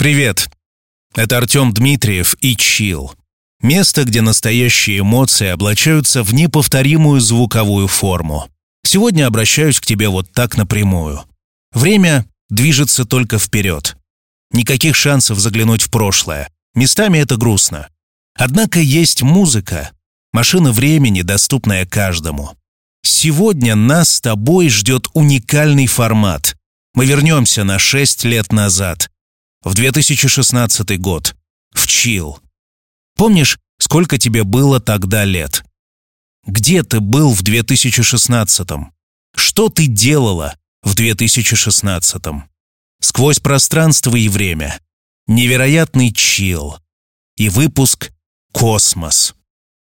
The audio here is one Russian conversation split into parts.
Привет! Это Артем Дмитриев и Чил. Место, где настоящие эмоции облачаются в неповторимую звуковую форму. Сегодня обращаюсь к тебе вот так напрямую. Время движется только вперед. Никаких шансов заглянуть в прошлое. Местами это грустно. Однако есть музыка, машина времени, доступная каждому. Сегодня нас с тобой ждет уникальный формат. Мы вернемся на 6 лет назад, в 2016 год, в Чил. Помнишь, сколько тебе было тогда лет? Где ты был в 2016-м? Что ты делала в 2016-м? Сквозь пространство и время. Невероятный чил. И выпуск «Космос».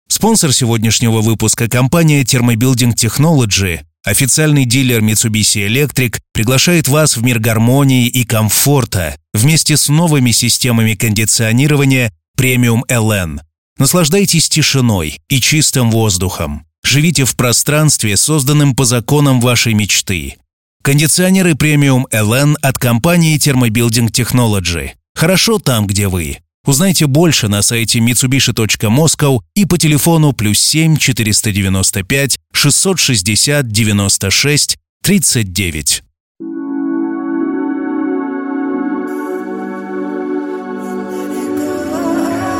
Спонсор сегодняшнего выпуска – компания Thermobuilding Technology, официальный дилер Mitsubishi Electric, приглашает вас в мир гармонии и комфорта вместе с новыми системами кондиционирования Premium LN. Наслаждайтесь тишиной и чистым воздухом. Живите в пространстве, созданном по законам вашей мечты. Кондиционеры Premium LN от компании Thermobuilding Technology. Хорошо там, где вы. Узнайте больше на сайте mitsubishi.moscow и по телефону плюс 7 495 660 96 39.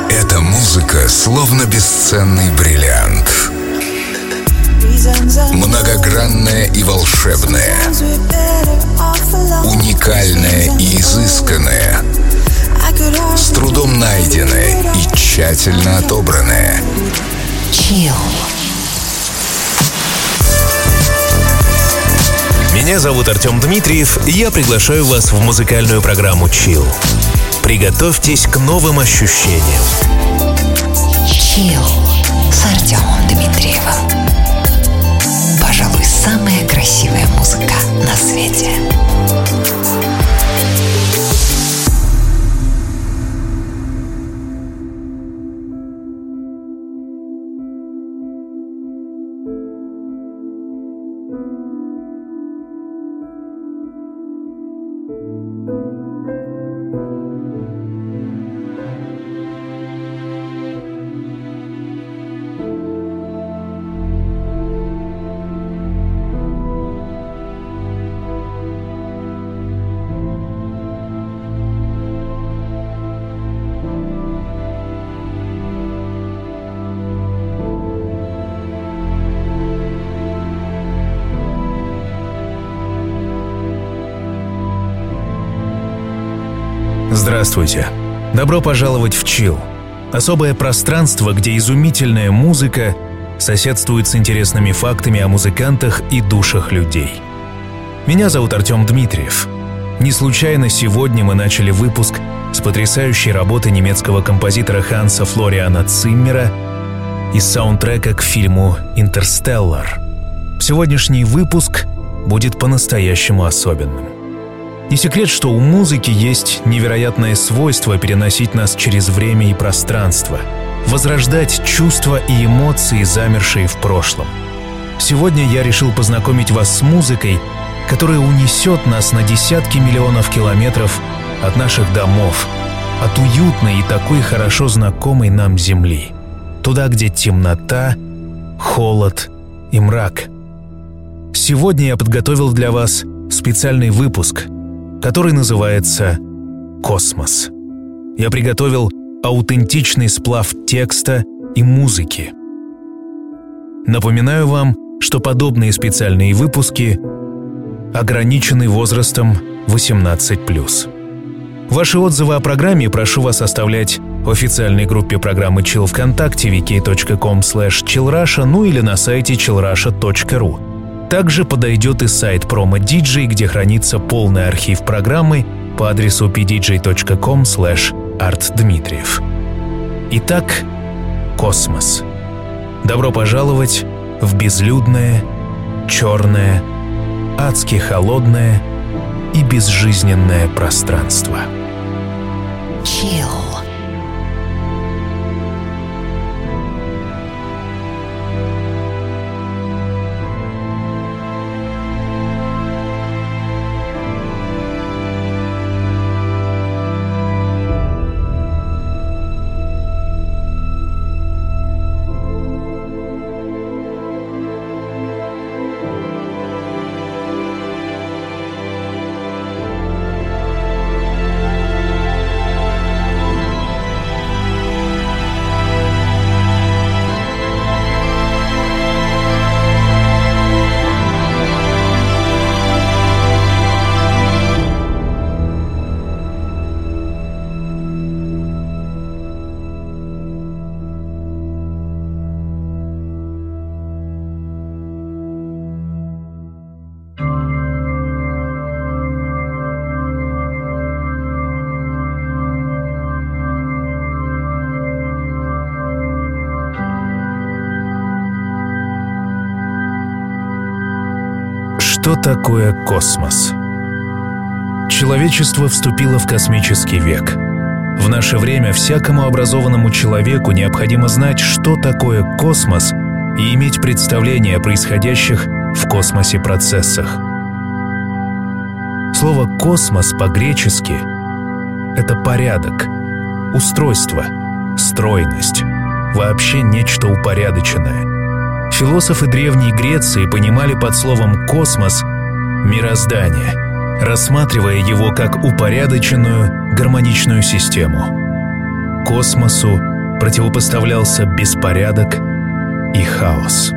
Эта музыка словно бесценный бриллиант. Многогранная и волшебная. Уникальная и изысканная – с трудом найденное и тщательно отобранное. Chill. Меня зовут Артем Дмитриев, и я приглашаю вас в музыкальную программу Chill. Приготовьтесь к новым ощущениям. Chill с Артемом Дмитриевым. Пожалуй, самая красивая музыка на свете. Добро пожаловать в Чил. Особое пространство, где изумительная музыка соседствует с интересными фактами о музыкантах и душах людей. Меня зовут Артем Дмитриев. Не случайно сегодня мы начали выпуск с потрясающей работы немецкого композитора Ханса Флориана Циммера из саундтрека к фильму «Интерстеллар». Сегодняшний выпуск будет по-настоящему особенным. Не секрет, что у музыки есть невероятное свойство переносить нас через время и пространство, возрождать чувства и эмоции, замершие в прошлом. Сегодня я решил познакомить вас с музыкой, которая унесет нас на десятки миллионов километров от наших домов, от уютной и такой хорошо знакомой нам земли. Туда, где темнота, холод и мрак. Сегодня я подготовил для вас специальный выпуск – который называется «Космос». Я приготовил аутентичный сплав текста и музыки. Напоминаю вам, что подобные специальные выпуски ограничены возрастом 18+. Ваши отзывы о программе прошу вас оставлять в официальной группе программы Chill ВКонтакте wiki.com chillrusha, ну или на сайте chillrusha.ru. Также подойдет и сайт Promo DJ, где хранится полный архив программы по адресу pdj.com artdmitriev. Итак, космос. Добро пожаловать в безлюдное, черное, адски холодное и безжизненное пространство. Chill. Что такое космос? Человечество вступило в космический век. В наше время всякому образованному человеку необходимо знать, что такое космос и иметь представление о происходящих в космосе процессах. Слово «космос» по-гречески — это порядок, устройство, стройность, вообще нечто упорядоченное. Философы Древней Греции понимали под словом «космос» мироздание, рассматривая его как упорядоченную гармоничную систему. Космосу противопоставлялся беспорядок и хаос.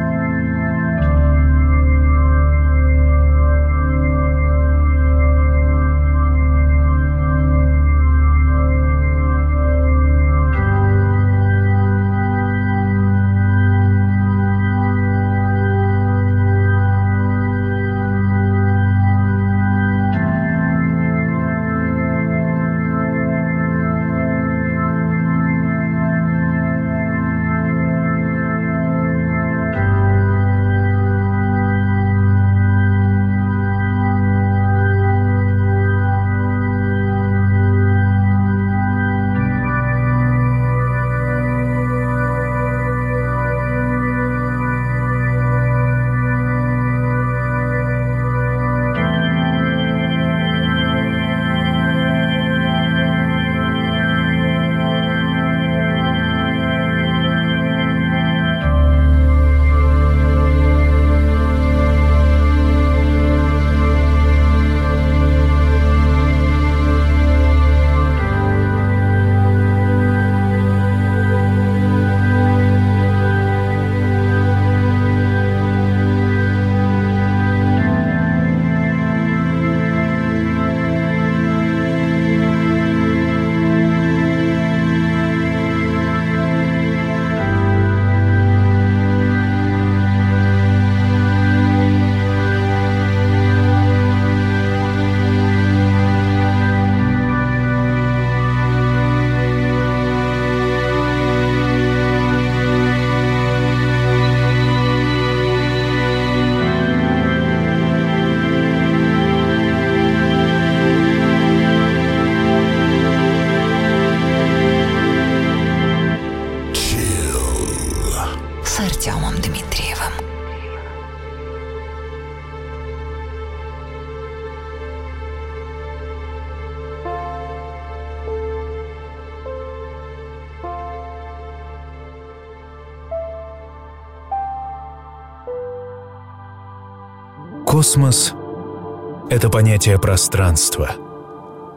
Космос — это понятие пространства,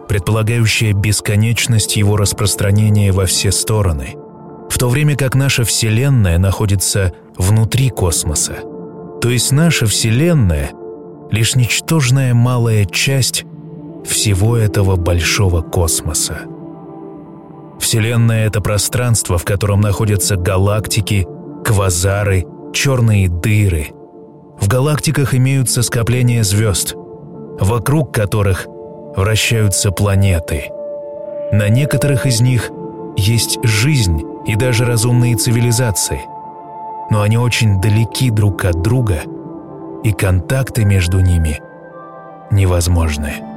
предполагающее бесконечность его распространения во все стороны, в то время как наша Вселенная находится внутри космоса. То есть наша Вселенная — лишь ничтожная малая часть всего этого большого космоса. Вселенная — это пространство, в котором находятся галактики, квазары, черные дыры — в галактиках имеются скопления звезд, вокруг которых вращаются планеты. На некоторых из них есть жизнь и даже разумные цивилизации, но они очень далеки друг от друга, и контакты между ними невозможны.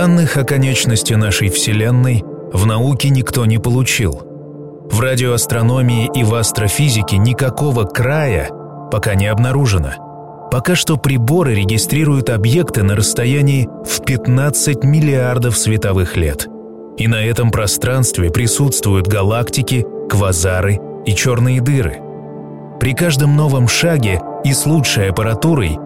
Данных о конечности нашей Вселенной в науке никто не получил. В радиоастрономии и в астрофизике никакого края пока не обнаружено. Пока что приборы регистрируют объекты на расстоянии в 15 миллиардов световых лет. И на этом пространстве присутствуют галактики, квазары и черные дыры. При каждом новом шаге и с лучшей аппаратурой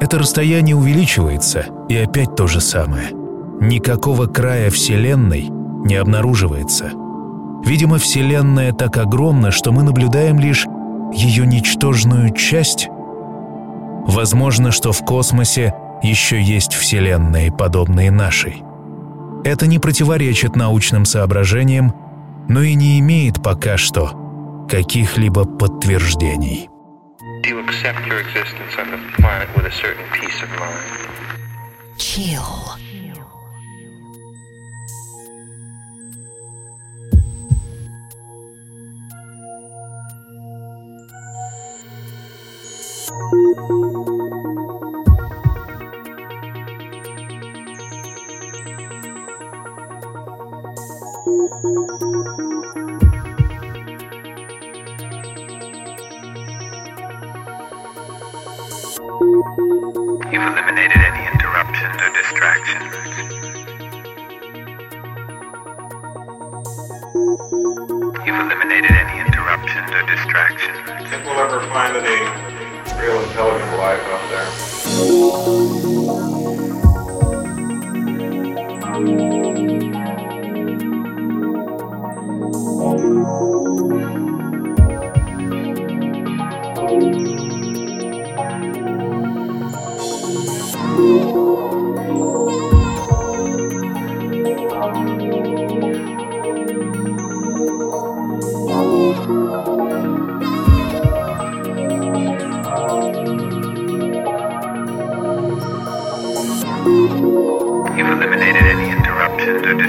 это расстояние увеличивается, и опять то же самое – никакого края Вселенной не обнаруживается. Видимо, Вселенная так огромна, что мы наблюдаем лишь ее ничтожную часть. Возможно, что в космосе еще есть Вселенные, подобные нашей. Это не противоречит научным соображениям, но и не имеет пока что каких-либо подтверждений. Chill. You've eliminated any interruptions or distractions. You've eliminated any interruptions or distractions. Think we'll ever find any real intelligent life out there?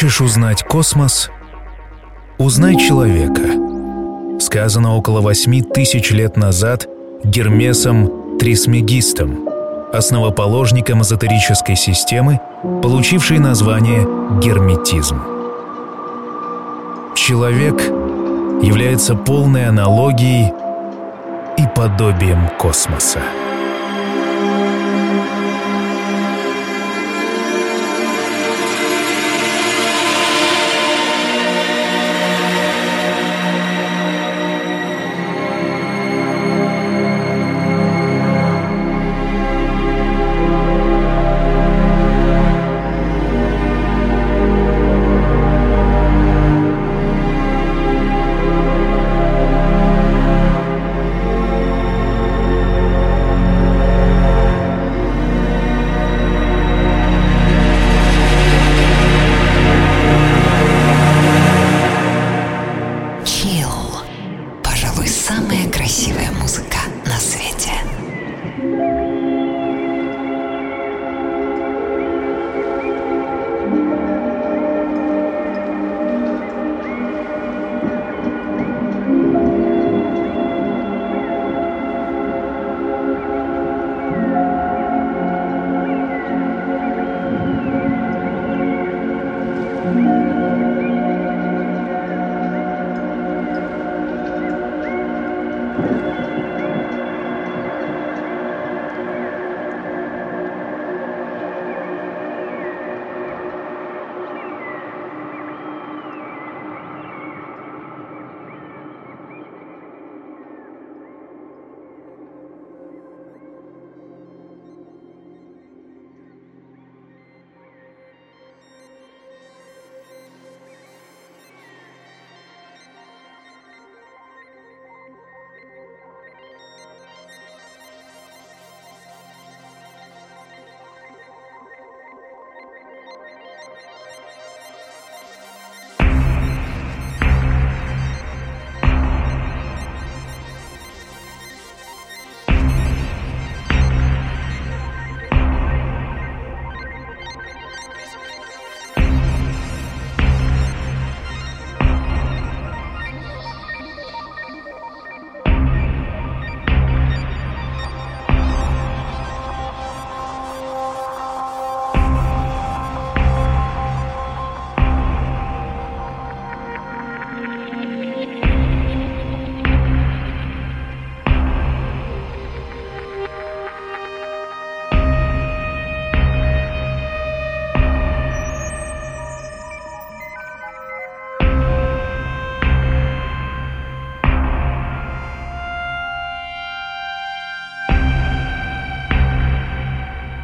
Хочешь узнать космос? Узнай человека. Сказано около восьми тысяч лет назад Гермесом Трисмегистом, основоположником эзотерической системы, получившей название герметизм. Человек является полной аналогией и подобием космоса.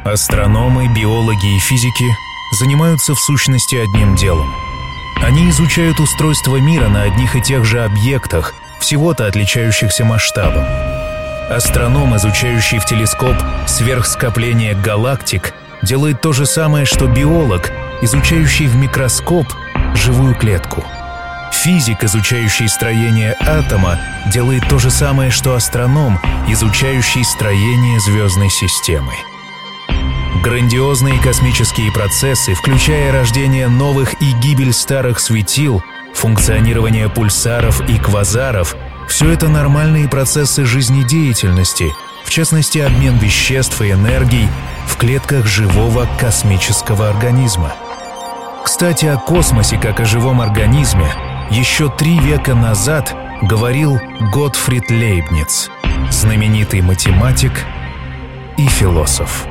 Астрономы, биологи и физики занимаются в сущности одним делом. Они изучают устройство мира на одних и тех же объектах, всего-то отличающихся масштабом. Астроном, изучающий в телескоп сверхскопление галактик, делает то же самое, что биолог, изучающий в микроскоп живую клетку. Физик, изучающий строение атома, делает то же самое, что астроном, изучающий строение звездной системы. Грандиозные космические процессы, включая рождение новых и гибель старых светил, функционирование пульсаров и квазаров – все это нормальные процессы жизнедеятельности, в частности обмен веществ и энергий в клетках живого космического организма. Кстати, о космосе как о живом организме еще три века назад говорил Готфрид Лейбниц, знаменитый математик и философ.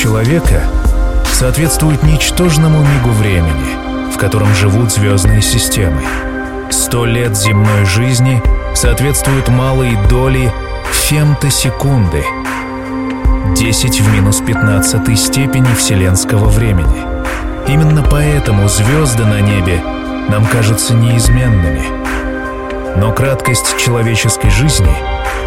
Человека соответствует ничтожному мигу времени, в котором живут звездные системы. Сто лет земной жизни соответствуют малой доли фемтосекунды, 10 в минус 15 степени вселенского времени. Именно поэтому звезды на небе нам кажутся неизменными – Но краткость человеческой жизни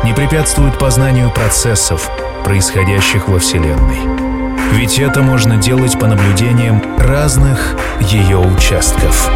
не препятствует познанию процессов, происходящих во Вселенной. Ведь это можно делать по наблюдениям разных ее участков.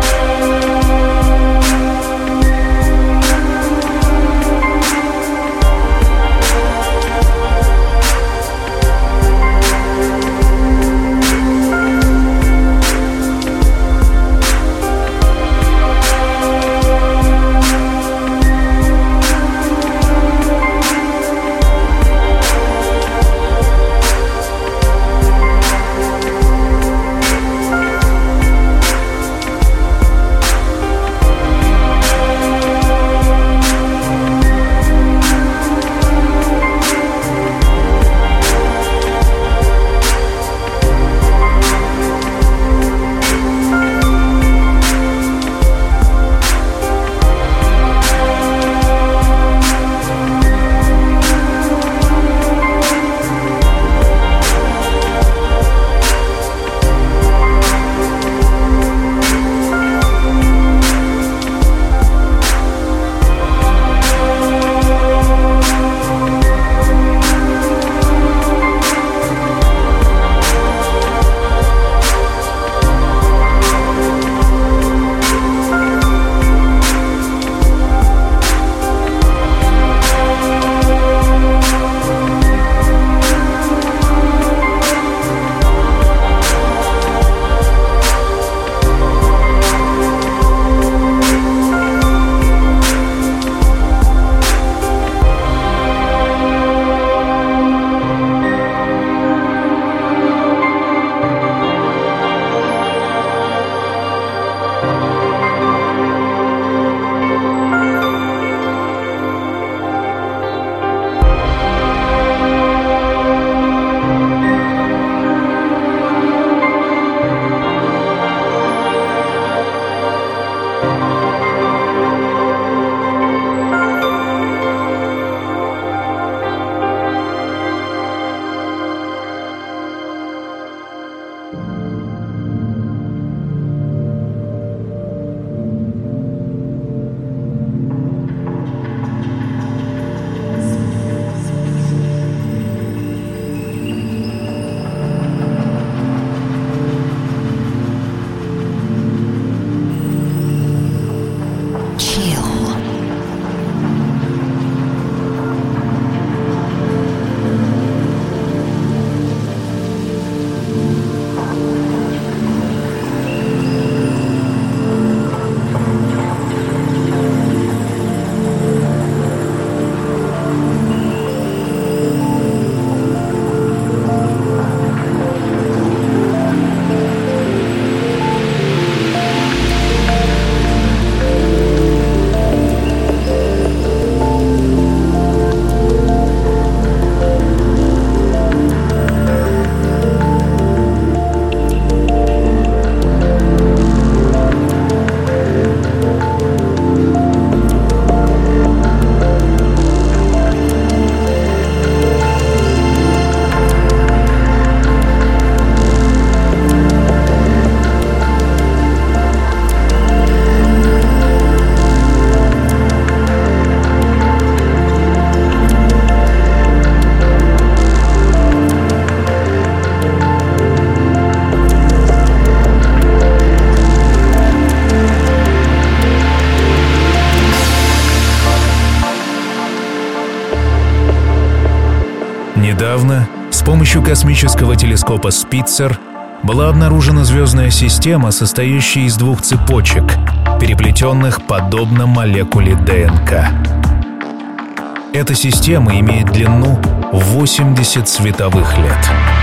Космического телескопа Спитцер была обнаружена звездная система, состоящая из двух цепочек, переплетенных подобно молекуле ДНК. Эта система имеет длину 80 световых лет.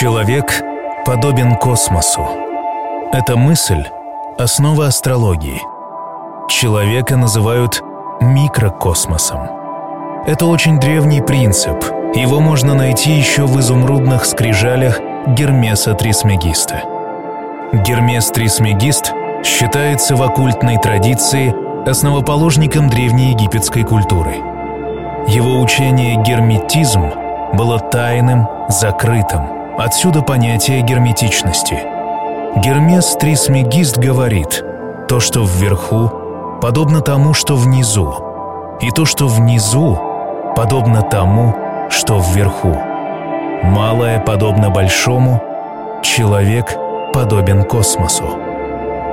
Человек подобен космосу. Эта мысль – основа астрологии. Человека называют микрокосмосом. Это очень древний принцип. Его можно найти еще в изумрудных скрижалях Гермеса Трисмегиста. Гермес Трисмегист считается в оккультной традиции основоположником древнеегипетской культуры. Его учение герметизм было тайным, закрытым – Отсюда понятие герметичности. Гермес Трисмегист говорит, то, что вверху, подобно тому, что внизу, и то, что внизу, подобно тому, что вверху. Малое подобно большому, человек подобен космосу.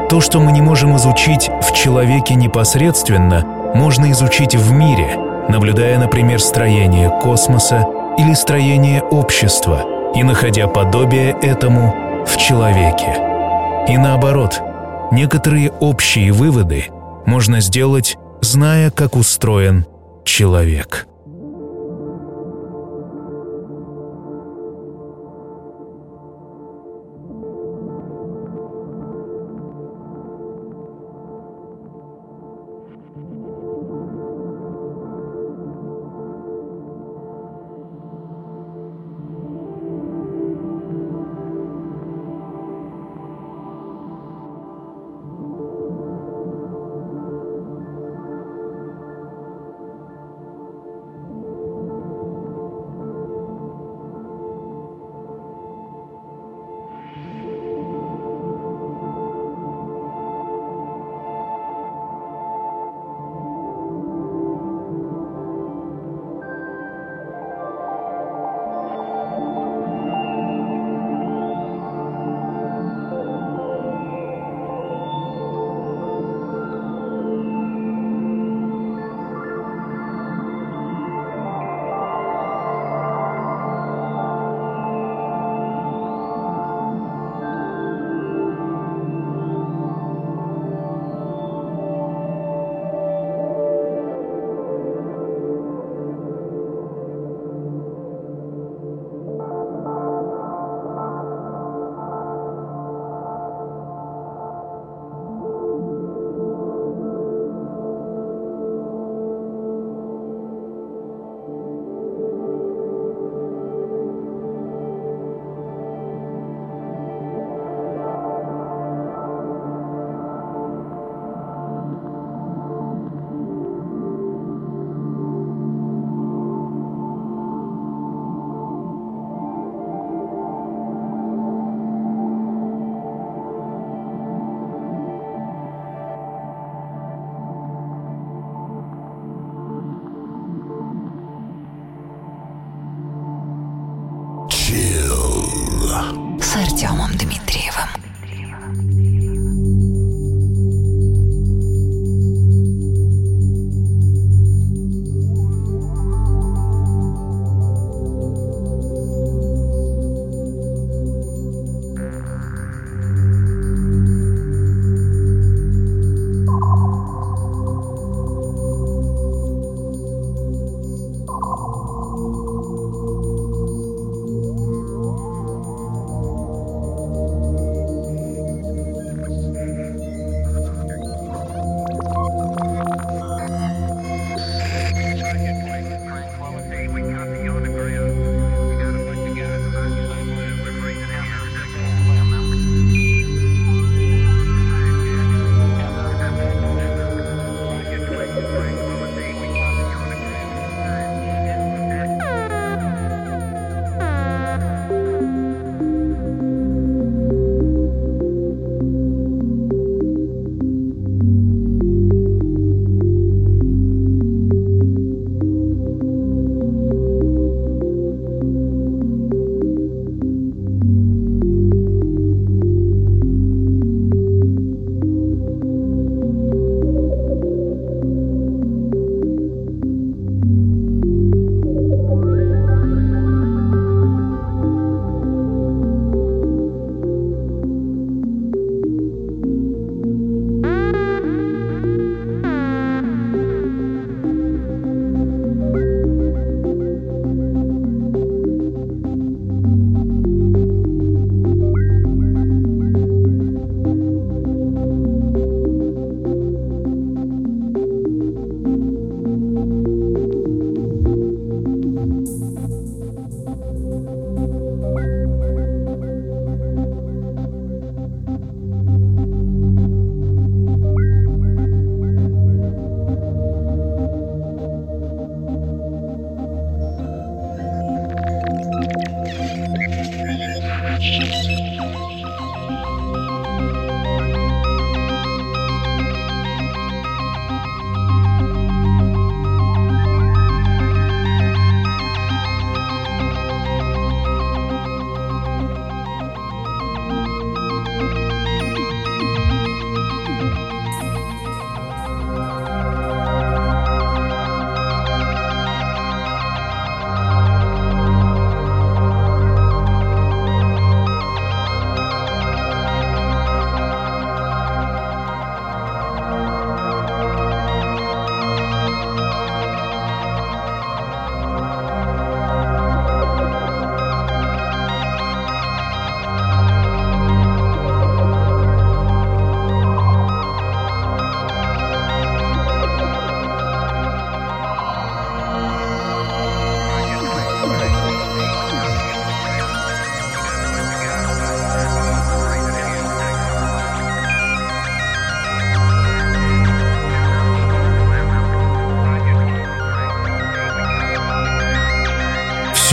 То, что мы не можем изучить в человеке непосредственно, можно изучить в мире, наблюдая, например, строение космоса или строение общества – и находя подобие этому в человеке. И наоборот, некоторые общие выводы можно сделать, зная, как устроен человек.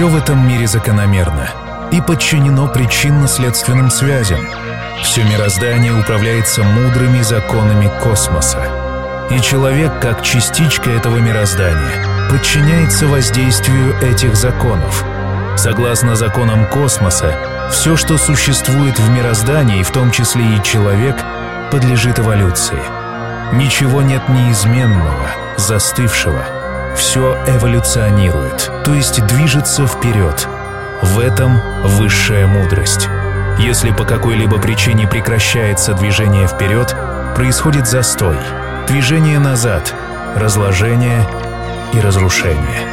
Все в этом мире закономерно и подчинено причинно-следственным связям. Все мироздание управляется мудрыми законами космоса. И человек, как частичка этого мироздания, подчиняется воздействию этих законов. Согласно законам космоса, все, что существует в мироздании, в том числе и человек, подлежит эволюции. Ничего нет неизменного, застывшего – все эволюционирует, то есть движется вперед. В этом высшая мудрость. Если по какой-либо причине прекращается движение вперед, происходит застой, движение назад, разложение и разрушение.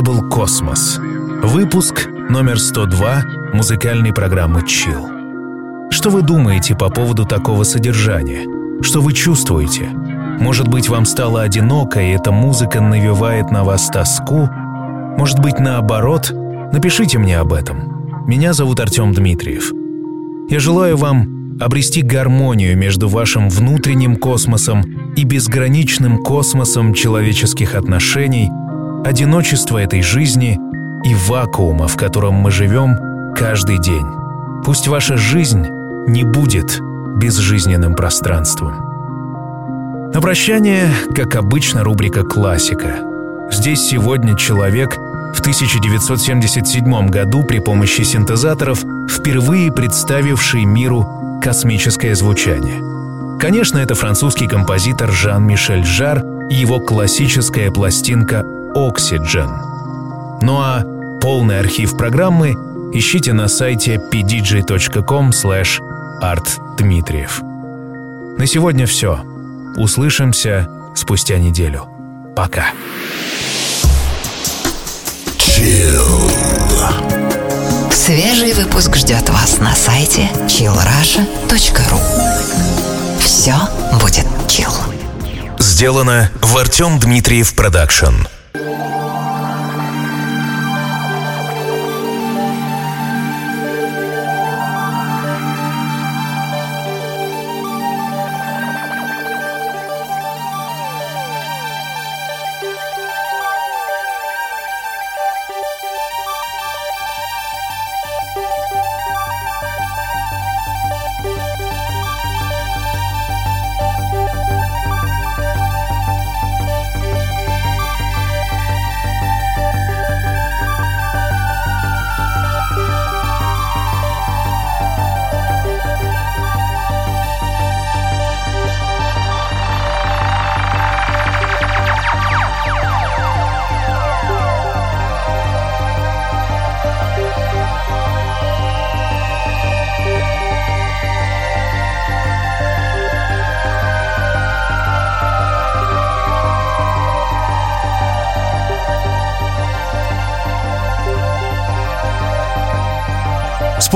Это был «Космос». Выпуск номер 102 музыкальной программы «Чил». Что вы думаете по поводу такого содержания? Что вы чувствуете? Может быть, вам стало одиноко, и эта музыка навевает на вас тоску? Может быть, наоборот? Напишите мне об этом. Меня зовут Артем Дмитриев. Я желаю вам обрести гармонию между вашим внутренним космосом и безграничным космосом человеческих отношений – одиночество этой жизни и вакуума, в котором мы живем каждый день. Пусть ваша жизнь не будет безжизненным пространством. На прощание, как обычно, рубрика «Классика». Здесь сегодня человек, в 1977 году при помощи синтезаторов впервые представивший миру космическое звучание. Конечно, это французский композитор Жан-Мишель Жар и его классическая пластинка Oxygen. Ну а полный архив программы ищите на сайте pdj.com slash artdmitriev. На сегодня все. Услышимся спустя неделю. Пока. Chill. Свежий выпуск ждет вас на сайте chillrusha.ru Все будет chill. Сделано в Артем Дмитриев Продакшн.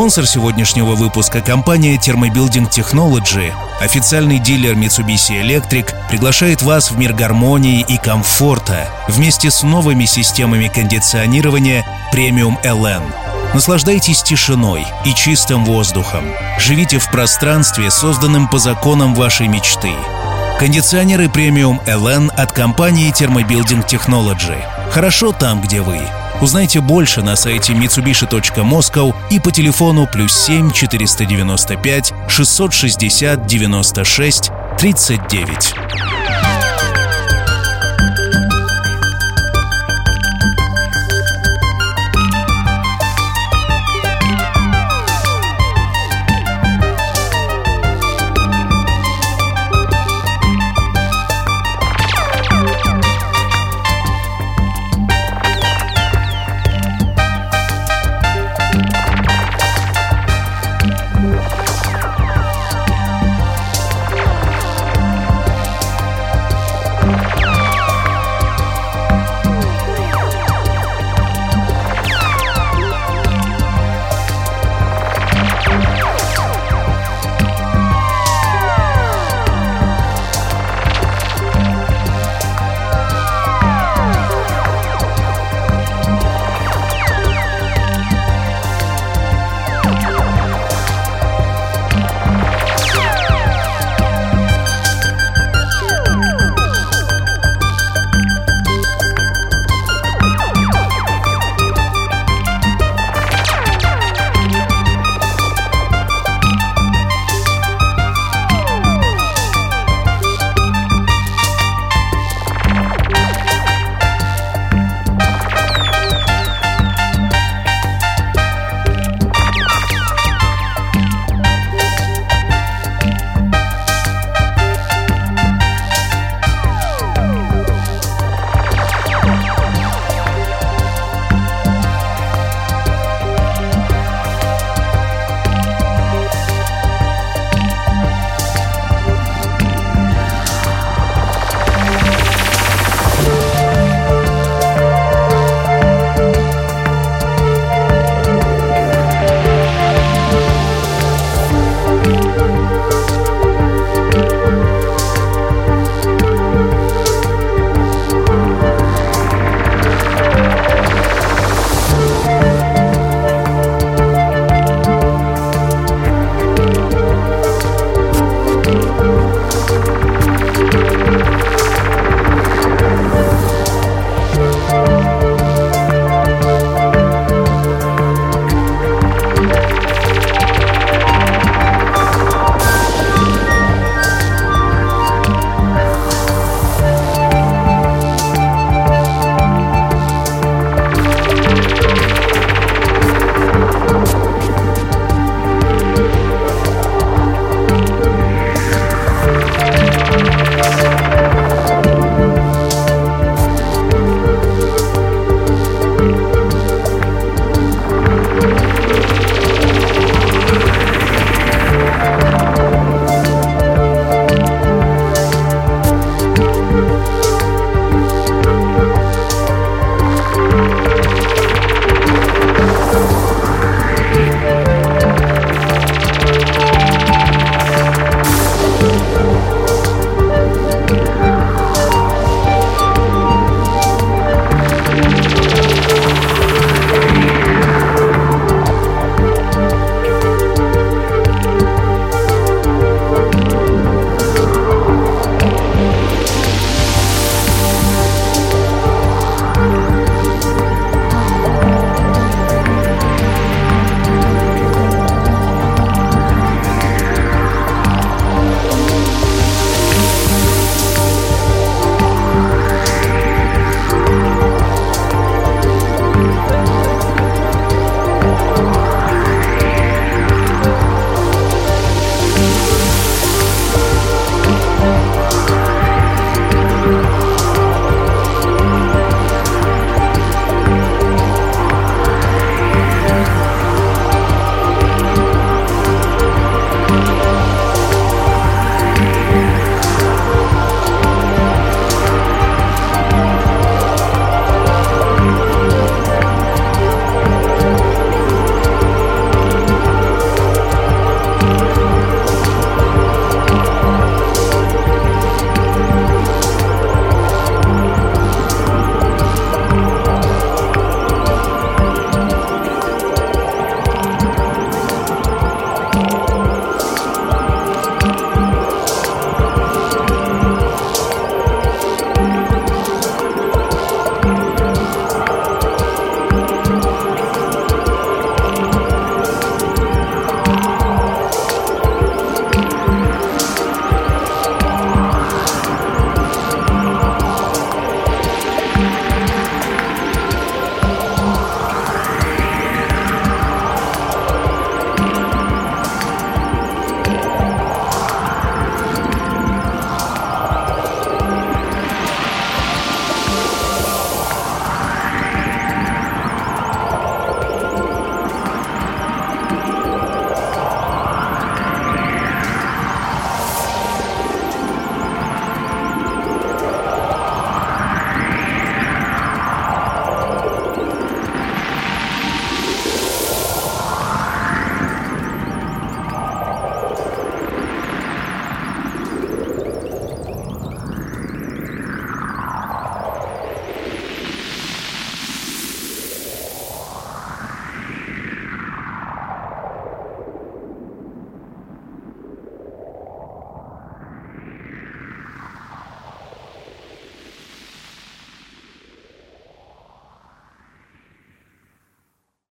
Спонсор сегодняшнего выпуска – компания Thermobuilding Technology, официальный дилер Mitsubishi Electric, приглашает вас в мир гармонии и комфорта вместе с новыми системами кондиционирования Premium LN. Наслаждайтесь тишиной и чистым воздухом. Живите в пространстве, созданном по законам вашей мечты. Кондиционеры Premium LN от компании Thermobuilding Technology. Хорошо там, где вы. Узнайте больше на сайте mitsubishi.moscow и по телефону плюс 7 495 660 96 39.